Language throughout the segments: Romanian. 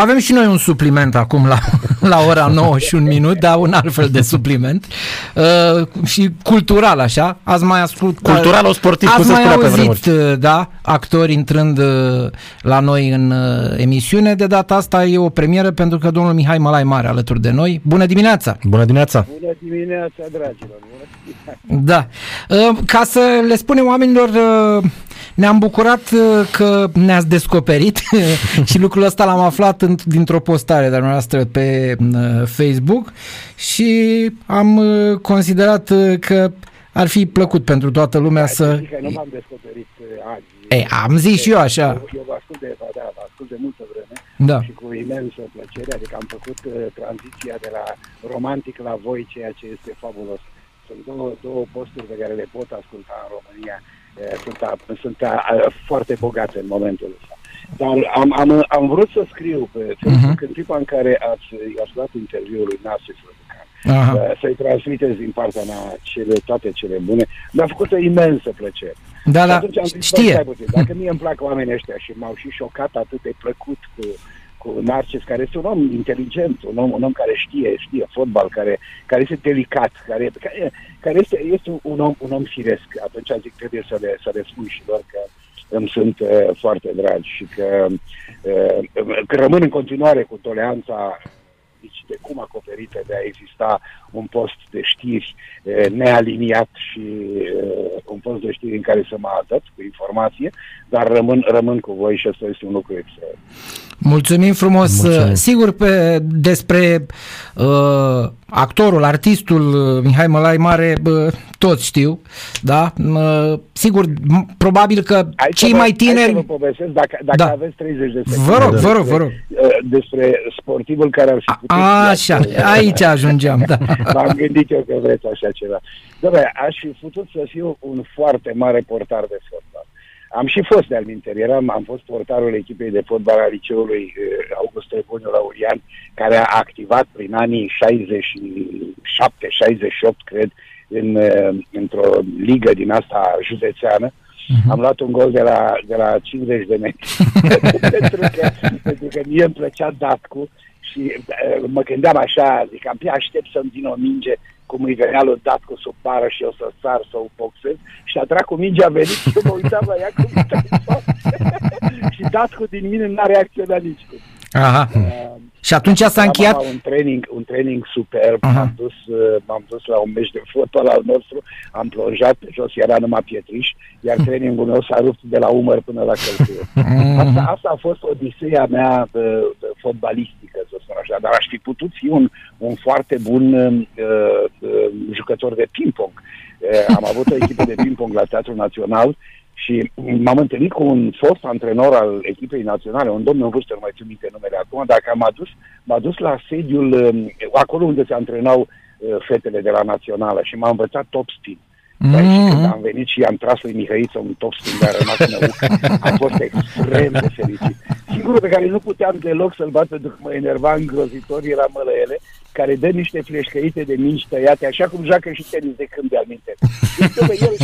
Avem și noi un supliment acum la, la ora 9 și un minut, dar un alt fel de supliment. Uh, și cultural, așa. Ați mai ascultat... Cultural o sportiv, Ați cum se mai spunea pe auzit, vremuri. uh, da, actori intrând uh, la noi în uh, emisiune. De data asta e o premieră pentru că domnul Mihai Malai Mare alături de noi. Bună dimineața! Bună dimineața! Bună dimineața, dragilor! Bună dimineața! Da. Uh, Ca să le spunem oamenilor, uh, ne-am bucurat uh, că ne-ați descoperit și lucrul ăsta l-am aflat în- dintr-o postare de-a noastră pe uh, Facebook și am uh, considerat uh, că ar fi plăcut pentru toată lumea să... Zic că nu m-am descoperit uh, azi. Ei, am zis și eu așa. Eu, eu vă ascult de, da, vă ascult de multă vreme Da. și cu imensă plăcere, adică am făcut uh, tranziția de la romantic la voi, ceea ce este fabulos. Sunt două, două posturi pe care le pot asculta în România. Uh, Sunt, a, sunt a, a, foarte bogate în momentul ăsta. Dar am, am, am vrut să scriu pe Facebook uh-huh. în clipa în care ați, i-ați dat interviul lui Nasif Răducan. Aha. Uh, să-i transmiteți din partea mea cele, toate cele bune. Mi-a făcut o imensă plăcere. Da, Și da, atunci am zis, bă, știe. stai puțin, Dacă mie îmi plac oamenii ăștia și m-au și șocat atât de plăcut cu, cu Narcis, care este un om inteligent, un om, un om care știe, știe fotbal, care, care este delicat, care, care, care este, este un, om, un om firesc. Atunci zic, trebuie să le, să le spun și lor că îmi sunt uh, foarte dragi și că, uh, că rămân în continuare cu toleranța nici de cum acoperită de a exista un post de știri eh, nealiniat și eh, un post de știri în care să mă adăt cu informație, dar rămân, rămân cu voi și asta este un lucru extraordinar. Mulțumim frumos. Mulțumim. Sigur, pe, despre uh, actorul, artistul uh, Mihai Mălai Mare, uh, toți știu, da? Uh, sigur, m- probabil că Aici cei vă- mai Aici tineri... vă povestesc, dacă, dacă Da. aveți 30 de secunde. Vă rog, despre, vă rog, vă rog. eh, Despre sportivul care ar fi putut... A, așa, aici ajungeam, da. M-am gândit eu că vreți așa ceva. Doamne, aș fi putut să fiu un foarte mare portar de fotbal. Am și fost de alminter. Eram, am fost portarul echipei de fotbal a liceului eh, August Trebuniu Laurian, care a activat prin anii 67-68, cred, în, eh, într-o ligă din asta județeană. Am luat un gol de la, de la 50 de metri. pentru, că, pentru că mie îmi plăcea Datcu și uh, mă gândeam așa, zic, abia aștept să-mi vină o minge cum îi venea lui Datcu sub pară și eu să sar, să o boxez și a dracu mingea a venit și eu mă uitam la ea cum stă în față. și Datcu din mine n-a reacționat nici cum. Aha. Uh, Și atunci s-a am încheiat... avut un training, un training superb, Aha. m-am dus, uh, m-am dus la un meci de fotbal al nostru, am plonjat pe jos, era numai pietriș, iar trainingul meu s-a rupt de la umăr până la călcâie. Asta, asta a fost odiseea mea uh, fotbalistică, să spun așa, dar aș fi putut fi un, un foarte bun uh, uh, jucător de ping-pong. Uh, am avut o echipă de ping-pong la Teatrul Național și m-am întâlnit cu un fost antrenor al echipei naționale, un domn în vârstă, nu mai țin minte numele acum, dacă m-a dus, m-a dus la sediul, um, acolo unde se antrenau uh, fetele de la națională și m-a învățat top spin. Dar și când am venit și i-am tras lui Mihăiță un top spin de a rămas în am fost extrem de fericit. Singurul pe care nu puteam deloc să-l bat pentru că mă enerva îngrozitor era mălăele, care dă niște fleșcăite de minci tăiate, așa cum joacă și tenis de câmp de-al minte. Deci, dom'le, el,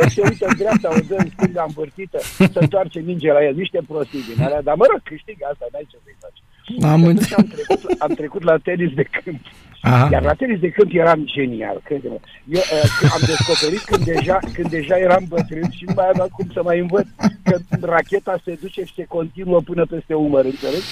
el se uită în dreapta, o dă în stânga învârtită, să întoarce minge la el, niște prostii din alea, dar mă rog, câștigă asta, n-ai ce să-i faci. Am Și înțeles. atunci am trecut, am trecut la tenis de câmp. Aha. Iar la tenis de câmp eram genial, crede-mă. Eu uh, am descoperit când deja, când deja eram bătrân și nu mai aveam cum să mai învăț că racheta se duce și se continuă până peste umăr, înțelegi?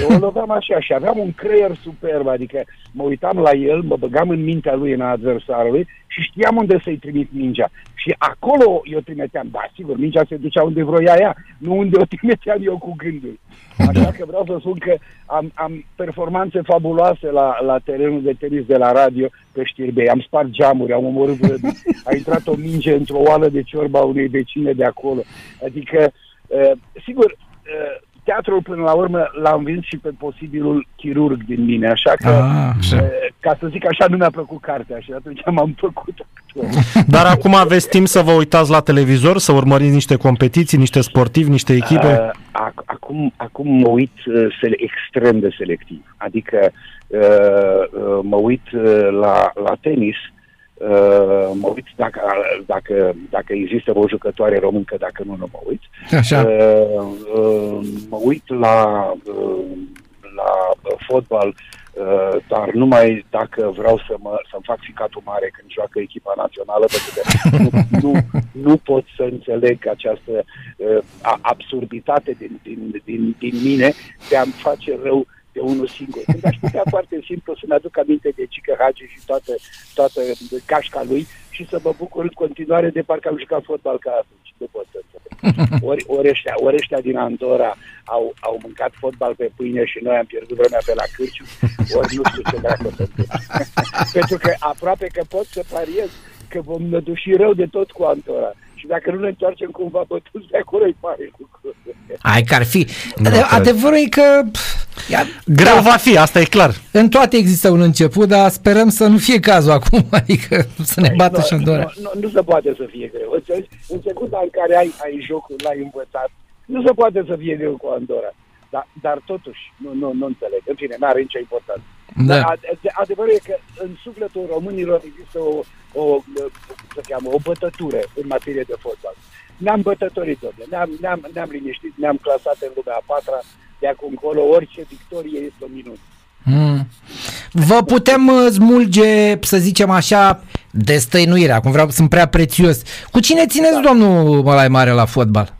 Eu o loveam așa și aveam un creier superb, adică mă uitam la el, mă băgam în mintea lui, în a adversarului și știam unde să-i trimit mingea. Și acolo eu trimiteam, da, sigur, mingea se ducea unde vroia ea, nu unde o trimiteam eu cu gândul. Așa că vreau să spun că am, am performanțe fabuloase la, la terenul de tenis de la radio pe Știrbei. Am spart geamuri, am omorât vrăbi. A intrat o minge într-o oală de ciorba unei vecine de acolo. Adică, uh, sigur, uh, teatrul până la urmă l-a învins și pe posibilul chirurg din mine, așa că, Ah, așa. uh, ca să zic așa, nu mi-a plăcut cartea și atunci m-am făcut actor. Dar acum aveți timp să vă uitați la televizor, să urmăriți niște competiții, niște sportivi, niște echipe? Uh, ac- acum, acum mă uit uh, sele- extrem de selectiv. Adică uh, uh, mă uit uh, la, la tenis, uh, mă uit dacă, dacă, dacă există o jucătoare româncă, dacă nu, nu mă uit. Așa. Uh, uh, mă uit la, uh, fotbal, uh, dar numai dacă vreau să mă, să-mi fac ficatul mare când joacă echipa națională, pentru că nu, nu, nu pot să înțeleg această uh, absurditate din, din, din, din mine de a-mi face rău de unul singur. Când aș putea foarte simplu să-mi aduc aminte de Cică Hagi și toată, toată cașca lui și să mă bucur în continuare de parcă am jucat fotbal ca atunci. Nu pot să ori, ori, ăștia, ori ăștia din Andorra au, au mâncat fotbal pe pâine și noi am pierdut vremea pe la cârciu, ori nu știu ce dracu să Pentru că aproape că pot să pariez că vom năduși rău de tot cu Andorra. Și dacă nu ne întoarcem cumva bătuți de acolo, îi pare lucru. Ai că ar fi. Adevărul e că Ia, Greu da. va fi, asta e clar. În toate există un început, dar sperăm să nu fie cazul acum, adică să ne păi, bată și în nu, nu, nu se poate să fie greu. Înțelegi? În secunda în care ai, ai jocul, l-ai învățat, nu se poate să fie greu cu Andorra. Dar, dar totuși, nu, nu, nu înțeleg. În fine, n-are nicio importanță. Da. Dar adevărul e că în sufletul românilor există o, o, să cheamă, o bătătură în materie de fotbal. Ne-am bătătorit, ne-am, ne-am, ne-am liniștit, ne-am clasat în lumea a patra, de acum încolo orice victorie este o minut. Mm. Vă putem uh, smulge, să zicem așa, destăinuirea, acum vreau, sunt prea prețios. Cu cine țineți, da. domnul Mălai Mare, la fotbal?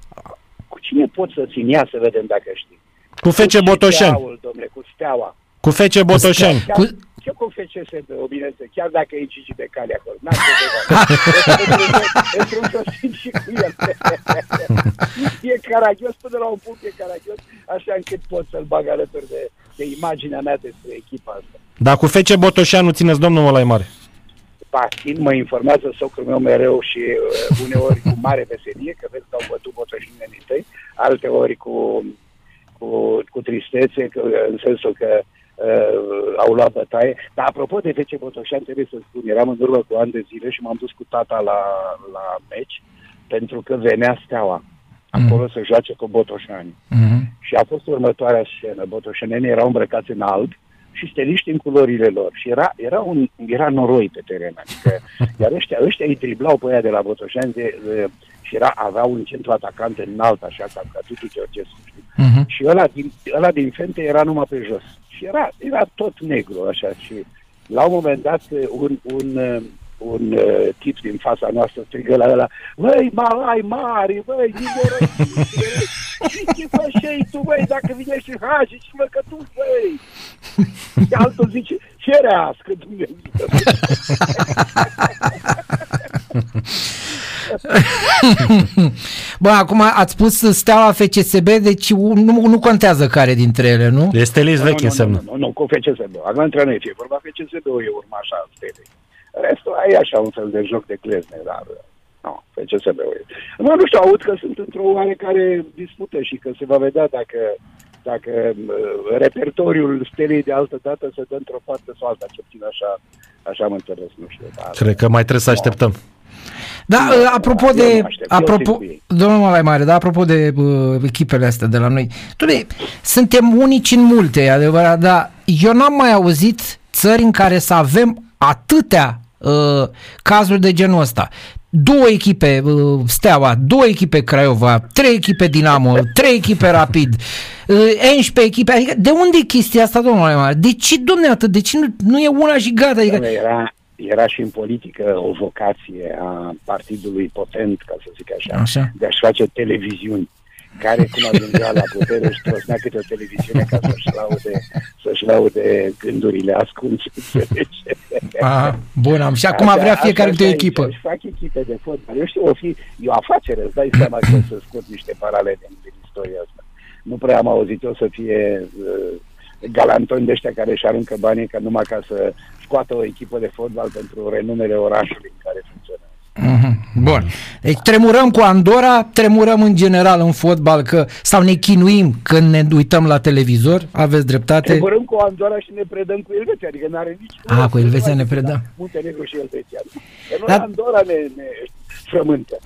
Cu cine pot să țin? Ia să vedem dacă știi. Cu Fece Botoșeni. cu Steaua. Cu Fece Botoșeni. Cu, ce cu FCSB, o bineînțeles, chiar dacă e Gigi de cale acolo. N-am ce și cu el. e caragios până la un punct, e caragios, așa încât pot să-l bag alături de, de imaginea mea despre echipa asta. Dar cu FC Botoșanu țineți domnul Olai Mare? Patin mă informează socrul meu mereu și uh, uneori cu mare veselie, că vezi că au bătut botoșinii tăi, alte ori cu, cu, cu tristețe, că, în sensul că uh, au luat bătaie. Dar apropo de FC Botoșani, trebuie să spun, eram în urmă cu ani de zile și m-am dus cu tata la, la meci pentru că venea steaua acolo mm. să joace cu Botoșani. Mm-hmm. Și a fost următoarea scenă. Botoșanenii erau îmbrăcați în alb și steliști în culorile lor. Și era, era, un, era noroi pe teren. Adică, iar ăștia, ăștia îi driblau pe aia de la Botoșani de, de, și era, aveau un centru atacant înalt, așa, ca, ca Tutu Georgescu. Uh-huh. Și ăla din, ăla din fente era numai pe jos. Și era, era tot negru, așa. Și la un moment dat, un, un, un uh, tip din fața noastră strigă la ăla, Băi, mai mari, băi, ce faci tu, băi, dacă vine și Hagi și mă că tu, băi. Și altul zice, cerească Dumnezeu. Bă, acum ați spus Steaua FCSB, deci nu, nu contează care dintre ele, nu? Este list vechi înseamnă. Nu, nu, nu, cu FCSB. Acum între noi e vorba FCSB e urma așa stelei. Restul e așa un fel de joc de clezne, dar nu, FCSB e. Nu, nu știu, aud că sunt într-o oarecare dispută și că se va vedea dacă dacă uh, repertoriul stelei de altă dată se dă într-o parte sau alta, ce puțin așa, așa am înțeles, nu știu. Dar, Cred că mai trebuie să așteptăm. Da, uh, apropo de, apropo, domnul mai mare, da, apropo de uh, echipele astea de la noi, Tule, suntem unici în multe, adevărat, dar eu n-am mai auzit țări în care să avem atâtea uh, cazuri de genul ăsta două echipe uh, Steaua, două echipe Craiova, trei echipe Dinamo, trei echipe Rapid, 11 uh, echipe, adică de unde e chestia asta, domnule Mare? De ce, domnule, atât? De ce nu, nu e una și gata? Adică... Era, era și în politică o vocație a partidului potent, ca să zic așa, așa. de a-și face televiziuni care cum ajungea la putere își trosnea câte o televiziune ca să-și laude, să-și laude gândurile ascunse. Aha, bun, am și acum vrea fiecare de o echipă. Își fac echipe de fotbal. Eu știu, o fi, e o afacere, îți dai seama că să scot niște paralele din, din istoria asta. Nu prea am auzit eu să fie uh, galantoni de ăștia care își aruncă banii ca numai ca să scoată o echipă de fotbal pentru renumele orașului în care funcționează. Mm-hmm. Bun. Deci tremurăm cu Andorra, tremurăm în general în fotbal că sau ne chinuim când ne uităm la televizor, aveți dreptate. Tremurăm cu Andorra și ne predăm cu Elveția, adică nu are nici... Ah, cu Elveția ne predăm. Muntenegru și Elveția. Că da. Andorra ne, ne frământă.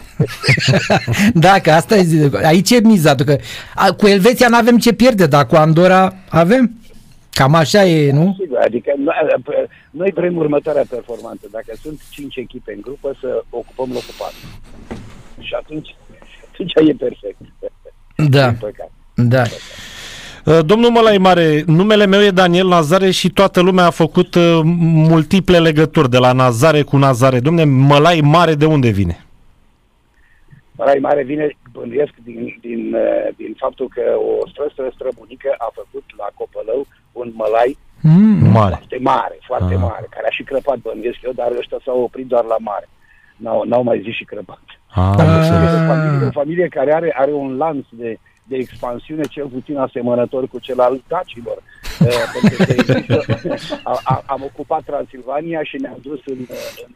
da, că asta e, aici e miza, că cu Elveția nu avem ce pierde, dar cu Andorra avem. Cam așa e, nu? Sigur, adică noi vrem următoarea performanță. Dacă sunt 5 echipe în grupă, să ocupăm locul 4. Și atunci, atunci e perfect. Da. Da. Uh, Domnul Mălai Mare, numele meu e Daniel Nazare și toată lumea a făcut uh, multiple legături de la Nazare cu Nazare. Domne, Mălai Mare de unde vine? Mălai Mare vine, bănuiesc, din, din, uh, din faptul că o străstră străbunică a făcut la Copălău un mălai Mm. Mare. foarte mare, foarte Ah. mare, care a și crăpat, bănuiesc eu, dar ăștia s-au oprit doar la mare. N-au, n-au mai zis și crăpat. Ah, Ah. am înțeles. E o familie, o familie care are, are un lanț de, de expansiune cel puțin asemănător cu cel al dacilor. Uh, pentru că există, a, a, am ocupat Transilvania și ne-am dus în, în, în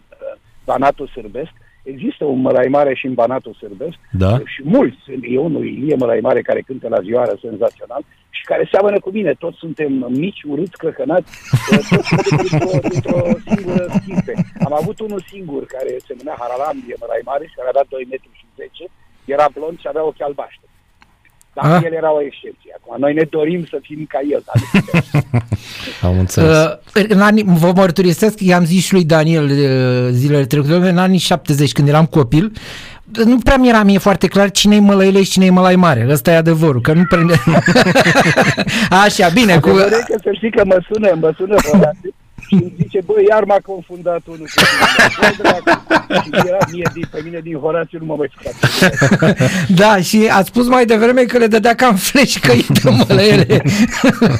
Banatul Sârbesc. Există un mălai mare și în Banatul Sârbesc Da? și mulți. Sunt E unul Ilie Mălai Mare care cântă la zioară senzațional și care seamănă cu mine. Toți suntem mici, urâți, crăcănați, uh, toți suntem dintr-o, dintr-o singură schipe. Am avut unul singur care se numea Haralambie Mălai Mare și care avea 2 metri și 10, era blond și avea ochi albaștri. Dar Ah. el era o excepție. Acum, noi ne dorim să fim ca el, dar nu putem. Am înțeles. Uh, în anii, vă mărturisesc, i-am zis și lui Daniel uh, zilele trecute, în anii 70, când eram copil, nu prea mi era mie foarte clar cine-i mălăile și cine-i mălai mare. Ăsta e adevărul, că nu prinde... Așa, bine, cu... Adevărul e că să știi că mă sună, mă sună Horațiu și îmi zice, băi, iar m-a confundat unul cu tine. Bă, dracu. Și era mie, din, pe mine din Horațiu nu mă mai scoate. Da, și a spus mai devreme că le dădea cam flash că îi dă mălăile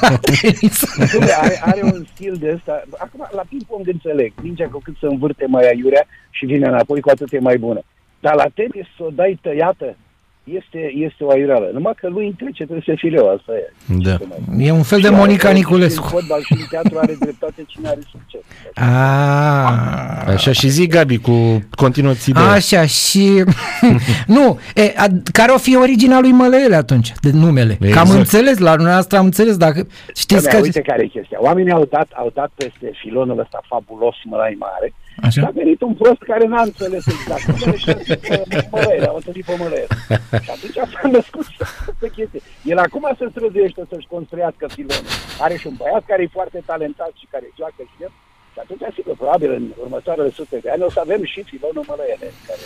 la tenis. Dom'le, are, are un stil de ăsta. Acum, la ping-pong înțeleg. Mingea cu cât să învârte mai aiurea și vine înapoi, cu atât e mai bună. Dar la tenis să o dai tăiată, este, este o aiureală. Numai că lui îi trece, trebuie să fie rău, asta e. Da. Ce să mai- E un fel de Și Monica are- Niculescu. Și în fotbal și în teatru are dreptate cine are succes. Ah. Așa și zi, Gabi, cu continuă-ți ideea. Așa, și... nu, e, a, care o fi originea lui Mălăele atunci, de numele? Exact. Că am Exact. înțeles, la dumneavoastră am înțeles, dacă știți Dom'le, că... uite care e chestia. Oamenii au dat, au dat peste filonul ăsta fabulos mărai mare și Așa? a venit un prost care n-a înțeles exact. Numele și a zis că mălăile, au întâlnit pe mălăile. Și atunci s-a născut această chestie. El acum se străduiește să-și construiască filonul. Are și un băiat care e foarte talentat și care joacă și el. Și atunci, sigur, probabil în următoarele sute de ani o să avem și filonul mălăile care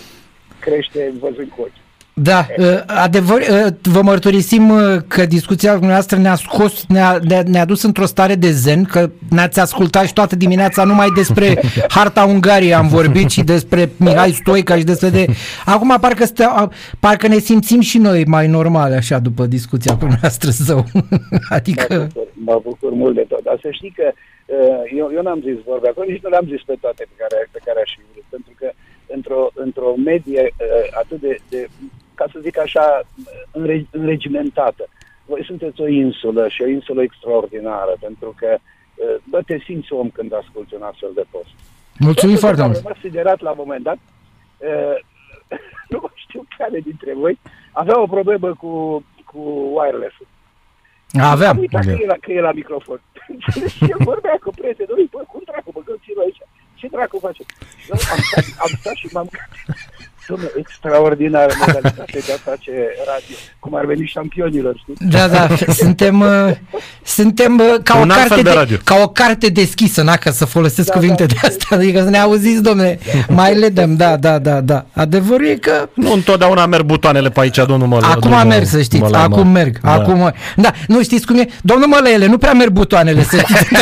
crește văzând cu ochi. Da, uh, adevăr, uh, vă mărturisim uh, că discuția dumneavoastră ne-a scos, ne-a, ne-a, ne-a dus într-o stare de zen, că ne-ați ascultat și toată dimineața numai despre harta Ungariei am vorbit și despre Mihai Stoica și despre de... Acum parcă, stea, parcă ne simțim și noi mai normale așa după discuția cu dumneavoastră său. Mă adică... bucur, mă bucur mult de tot. Dar să știi că uh, eu, eu n-am zis vorbe acolo, nici nu le-am zis pe toate pe care, pe care aș fi vrut. Pentru că într-o, într-o medie uh, atât de, de, ca să zic așa, înre, înregimentată, voi sunteți o insulă și o insulă extraordinară, pentru că uh, bă, te simți om când asculti un astfel de post. Mulțumim foarte Am mult. rămas siderat la un moment dat. Uh, nu mai știu care dintre voi avea o problemă cu, cu wireless-ul. Am Aveam. uitat că Da. e la, că e la microfon. și el vorbea cu prietenul lui, bă, cum dracu, băgăm-ți-l aici? Ce dracu face? Eu am stat, am stat și m-am gândit. Dom'le, extraordinară modalitate de a face radio. Cum ar veni șampionilor, știi? Da, da, suntem, uh, suntem uh, ca, o Un alt carte fel de de, radio. ca o carte deschisă, na, ca să folosesc Da, cuvinte da. de astea, adică să ne auziți, domne, mai le dăm, da, da, da, da. Adevărul e că Nu întotdeauna merg butoanele pe aici, domnul Mălă. acum domnul merg, să știți, Mălai acum Mare. merg, Da. acum, da, nu știți cum e, domnul Mălăele, nu prea merg butoanele, să știți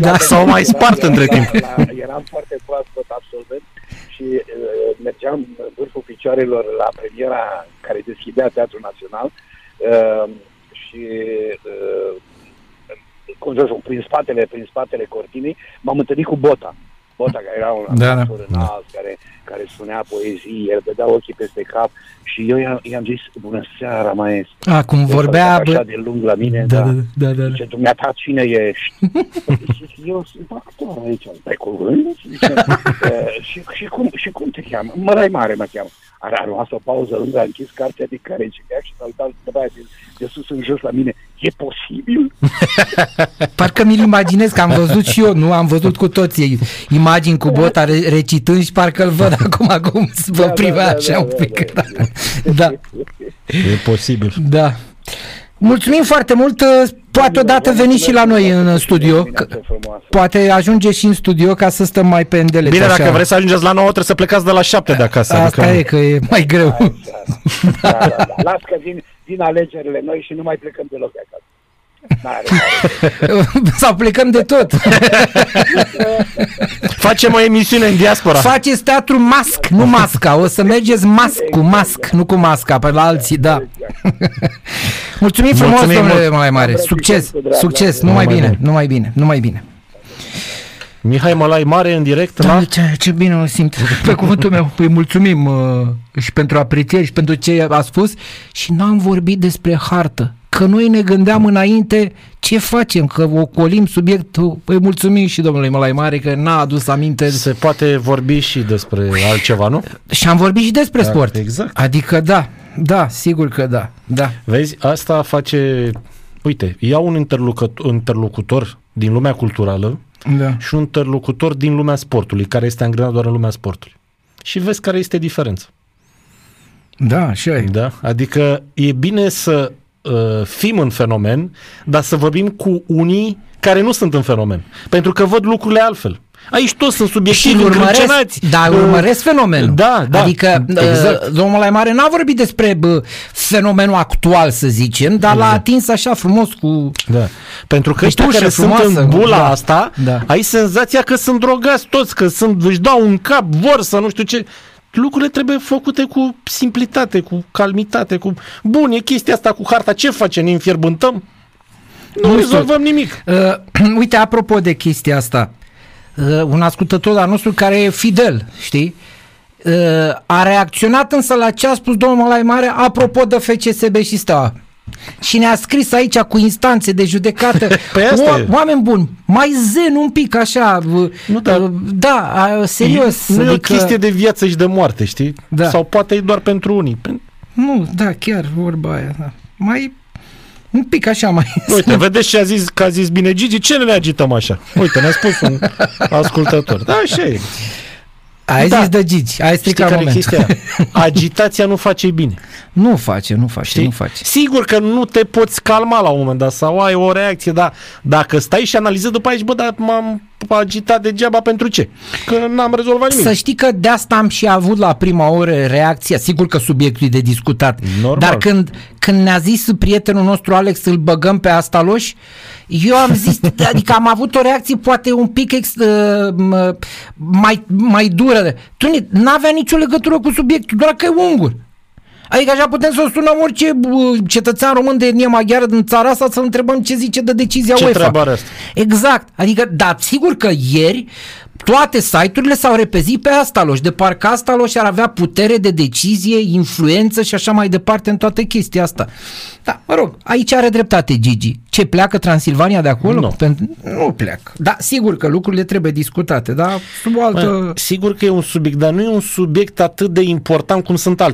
Da, s-au mai spart între timp. La, la, eram foarte proaspăt absolvent și uh, mergeam în vârful picioarelor la premiera care deschidea Teatrul Național uh, și uh, cum să spun, prin spatele, prin spatele cortinei, m-am întâlnit cu Bota. Bota, care era un Da, da. actor înalt, care, care spunea poezii, el dădea ochii peste cap și eu i-am, i-am zis, bună seara, maestru. Acum El vorbea, stătea așa bă, de lung la mine, da, da. da, da, da, da. Zice, dumneata, cine ești? Zic, eu sunt actor aici. Pe cuvânt? Zice, "E, și, și, cum, și cum te cheamă? Mărai mare mă cheamă. Are, a luat o pauză lungă, a închis cartea de care citea și s-a uitat de, de, de sus în jos la mine. E posibil? Parcă mi-l imaginez că am văzut și eu, nu? Am văzut cu toții imagini cu bota re- recitând și parcă îl văd acum cum vă Da, privea da, da, așa da, un da, pic. da, Da, E posibil. da. Mulțumim foarte mult. Poate odată veni și la noi în studio. Că, poate ajunge și în studio ca să stăm mai pe îndele. Bine, dacă vreți să ajungeți la 9, trebuie să plecați de la 7 de acasă. Asta adică... e, că e mai greu. Da, da, da. Las că vin, vin alegerile noi și nu mai plecăm deloc de acasă. Sau plecăm de tot. Facem o emisiune în diaspora. Faceți teatru masc, nu masca. O să mergeți masc cu masc, nu cu masca, pe la alții, da. Mulțumim frumos, Mulțumim domnule mai mare. Succes, succes, numai bine, numai bine, numai bine. Mihai Malai Mare în direct da, la... Ce, ce bine mă simt. Pe cuvântul meu, îi mulțumim uh, și pentru aprecieri și pentru ce a spus și n-am vorbit despre hartă că noi ne gândeam înainte ce facem, că ocolim subiectul, îi mulțumim și domnului Mălai Mare că n-a adus aminte. Se poate vorbi și despre altceva, nu? Și am vorbit și despre da, sport. Exact. Adică da, da, sigur că da, da. Vezi, asta face, uite, iau un interlocutor, interlocutor din lumea culturală da. și un interlocutor din lumea sportului, care este angrenat doar în lumea sportului. Și vezi care este diferența. Da, așa e. Da? Adică e bine să uh, fim în fenomen, dar să vorbim cu unii care nu sunt în fenomen. Pentru că văd lucrurile altfel. Aici toți sunt subiectivi și urmăresc, Da, uh, urmăresc fenomenul. Da, da. Adică exact. uh, domnul mai mare n-a vorbit despre bă, fenomenul actual, să zicem, dar exact. l-a atins așa frumos cu... Da. Pentru că ăștia care frumoasă, sunt în bula da, asta, da. ai senzația că sunt drogați toți, că sunt, își dau un cap, vor să nu știu ce lucrurile trebuie făcute cu simplitate, cu calmitate, cu... Bun, e chestia asta cu harta, ce facem? Ne înfierbântăm? Nu, nu rezolvăm nimic. Uh, uite, apropo de chestia asta, uh, un ascultător al nostru care e fidel, știi? Uh, a reacționat însă la ce a spus domnul Malai Mare apropo de FCSB și Steaua. Și ne-a scris aici cu instanțe de judecată. Păi asta o, oameni buni, mai zen un pic așa. Nu, da, da serios. Nu adică... e o adică- chestie de viață și de moarte, știi? Da. Sau poate e doar pentru unii. Nu, da, chiar vorba aia. Da. Mai un pic așa mai... Uite, vedeți ce a zis, că a zis bine Gigi, ce ne agităm așa? Uite, ne-a spus un ascultător. Da, așa e. Ai da. zis de Gigi, ai stricat care chestia? Agitația nu face bine. Nu face, nu face, Știi? nu face. Sigur că nu te poți calma la un moment dat sau ai o reacție, dar dacă stai și analizezi după aici, bă, dar m-am agitat degeaba pentru ce? Că n-am rezolvat nimic. Să știi că de asta am și avut la prima oră reacția, sigur că subiectul e de discutat, Normal. dar când, când ne-a zis prietenul nostru Alex să-l băgăm pe asta loș, eu am zis, adică am avut o reacție poate un pic ex, uh, mai, mai dură. Tu n-avea nicio legătură cu subiectul, doar că e ungur. Adică așa putem să sunăm orice cetățean român de etnie maghiară din țara asta să întrebăm ce zice de decizia ce UEFA. asta? Exact. Adică, da, sigur că ieri toate site-urile s-au repezit pe Astaloș, de parcă Astaloș ar avea putere de decizie, influență și așa mai departe în toată chestia asta. Da, mă rog, aici are dreptate Gigi. Ce, pleacă Transilvania de acolo? Nu. Pentru... Nu pleacă. Da, sigur că lucrurile trebuie discutate, dar sub o altă... Mă, sigur că e un subiect, dar nu e un subiect atât de important cum sunt alte.